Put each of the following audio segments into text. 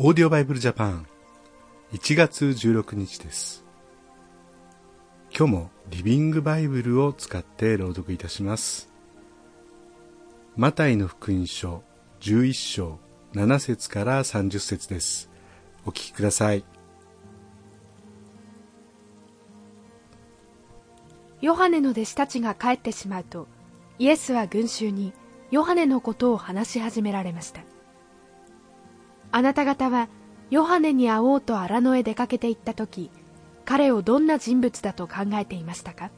オーディオバイブルジャパン1月16日です。今日もリビングバイブルを使って朗読いたします。マタイの福音書11章7節から30節です。お聞きください。ヨハネの弟子たちが帰ってしまうとイエスは群衆にヨハネのことを話し始められました。あなた方はヨハネに会おうと荒野へ出かけて行った時彼をどんな人物だと考えていましたか？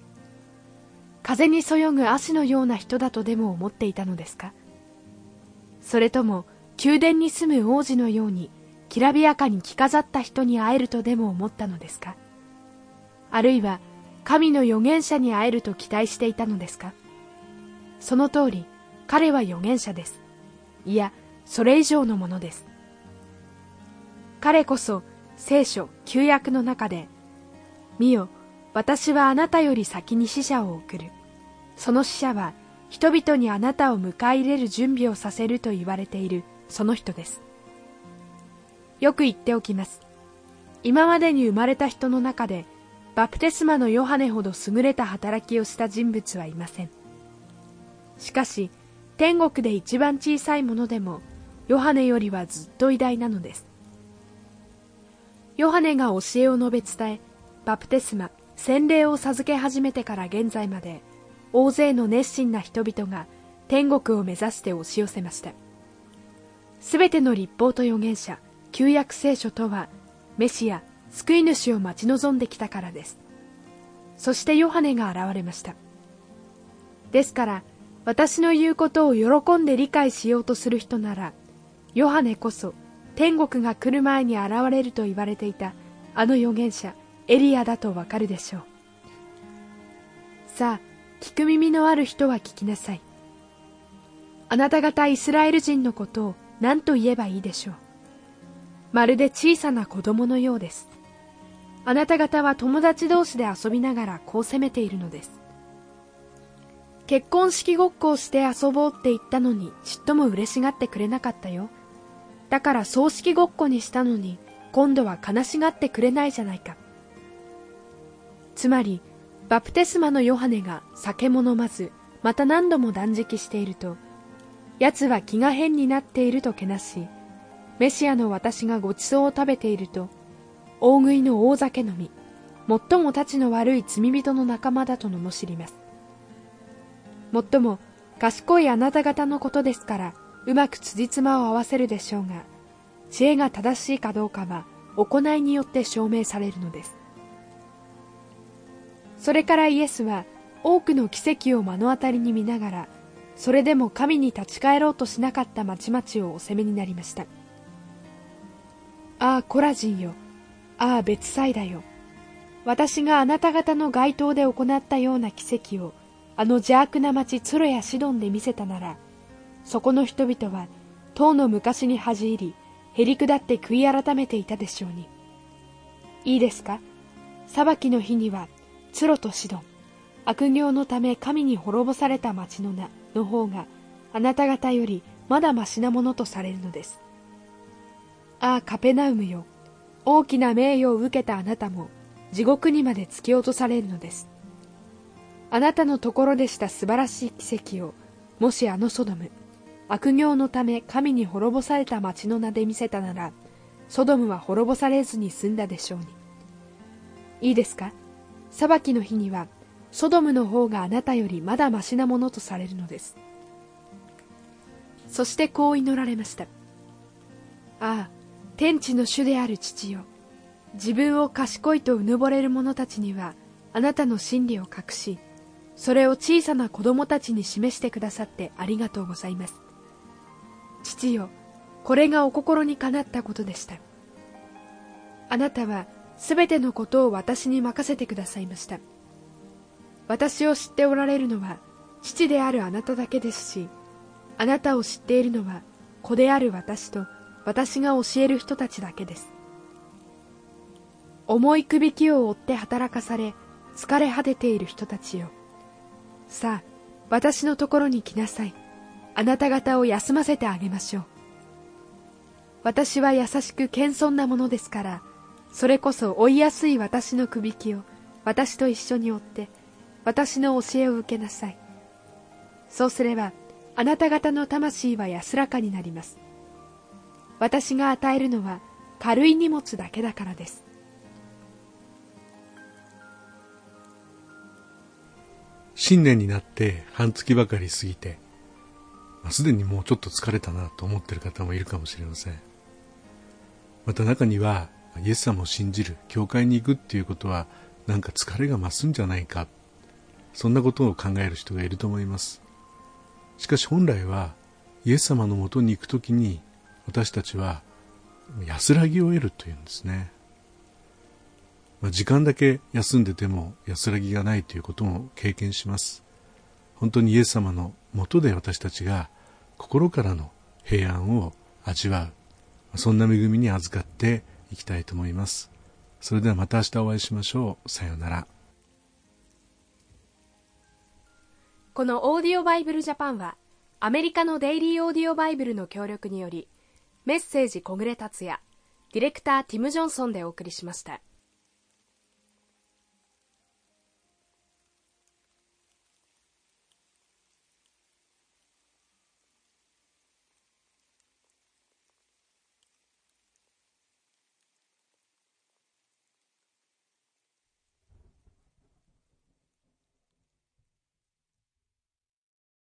風にそよぐ足のような人だとでも思っていたのですか？それとも宮殿に住む王子のようにきらびやかに着飾った人に会えるとでも思ったのですか？あるいは神の預言者に会えると期待していたのですか？その通り彼は預言者です。いやそれ以上のものです。彼こそ聖書旧約の中で見よ私はあなたより先に死者を送る。その死者は人々にあなたを迎え入れる準備をさせると言われているその人です。よく言っておきます。今までに生まれた人の中でバプテスマのヨハネほど優れた働きをした人物はいません。しかし天国で一番小さいものでもヨハネよりはずっと偉大なのです。ヨハネが教えを述べ伝えバプテスマ洗礼を授け始めてから現在まで大勢の熱心な人々が天国を目指して押し寄せました。すべての立法と預言者旧約聖書とはメシア救い主を待ち望んできたからです。そしてヨハネが現れました。ですから私の言うことを喜んで理解しようとする人ならヨハネこそ天国が来る前に現れると言われていたあの預言者エリアだとわかるでしょう。さあ聞く耳のある人は聞きなさい。あなた方イスラエル人のことを何と言えばいいでしょう。まるで小さな子供のようです。あなた方は友達同士で遊びながらこう責めているのです。結婚式ごっこをして遊ぼうって言ったのにちっとも嬉しがってくれなかったよ。だから葬式ごっこにしたのに今度は悲しがってくれないじゃないか。つまりバプテスマのヨハネが酒も飲まずまた何度も断食していると奴は気が変になっているとけなしメシアの私がごちそうを食べていると大食いの大酒飲み最もたちの悪い罪人の仲間だと罵ります。もっとも賢いあなた方のことですからうまく辻褄を合わせるでしょうが知恵が正しいかどうかは行いによって証明されるのです。それからイエスは多くの奇跡を目の当たりに見ながらそれでも神に立ち返ろうとしなかった町々をお責めになりました。ああコラジンよ。ああ別サイダよ。私があなた方の街頭で行ったような奇跡をあの邪悪な町ツロやシドンで見せたならそこの人々は唐の昔に恥じ入りへり下って悔い改めていたでしょうに。いいですか？裁きの日にはツロとシドン。悪行のため神に滅ぼされた町の名の方があなた方よりまだましなものとされるのです。ああカペナウムよ。大きな名誉を受けたあなたも地獄にまで突き落とされるのです。あなたのところでした素晴らしい奇跡をもしあのソドム悪行のため神に滅ぼされた町の名で見せたならソドムは滅ぼされずに済んだでしょうに。いいですか？裁きの日にはソドムの方があなたよりまだましなものとされるのです。そしてこう祈られました。ああ天地の主である父よ。自分を賢いとうぬぼれる者たちにはあなたの真理を隠しそれを小さな子供たちに示してくださってありがとうございます。父よこれがお心にかなったことでした。あなたはすべてのことを私に任せてくださいました。私を知っておられるのは父であるあなただけですしあなたを知っているのは子である私と私が教える人たちだけです。重いくびきを追って働かされ疲れ果てている人たちよ。さあ私のところに来なさい。あなた方を休ませてあげましょう。私は優しく謙遜なものですからそれこそ追いやすい私のくびきを私と一緒に追って私の教えを受けなさい。そうすればあなた方の魂は安らかになります。私が与えるのは軽い荷物だけだからです。新年になって半月ばかり過ぎて、すでにもうちょっと疲れたなと思ってる方もいるかもしれません。また中には、イエス様を信じる、教会に行くっていうことは、なんか疲れが増すんじゃないか、そんなことを考える人がいると思います。しかし本来は、イエス様のもとに行くときに、私たちは安らぎを得るというんですね。まあ、時間だけ休んでても安らぎがないということも経験します。本当にイエス様のもとで私たちが心からの平安を味わう、そんな恵みに預かっていきたいと思います。それではまた明日お会いしましょう。さようなら。このオーディオバイブルジャパンはアメリカのデイリーオーディオバイブルの協力によりメッセージ小暮達也ディレクターティム・ジョンソンでお送りしました。